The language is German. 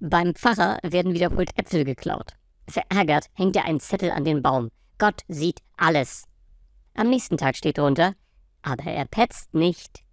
Beim Pfarrer werden wiederholt Äpfel geklaut. Verärgert hängt er einen Zettel an den Baum. Gott sieht alles. Am nächsten Tag steht drunter, aber er petzt nicht.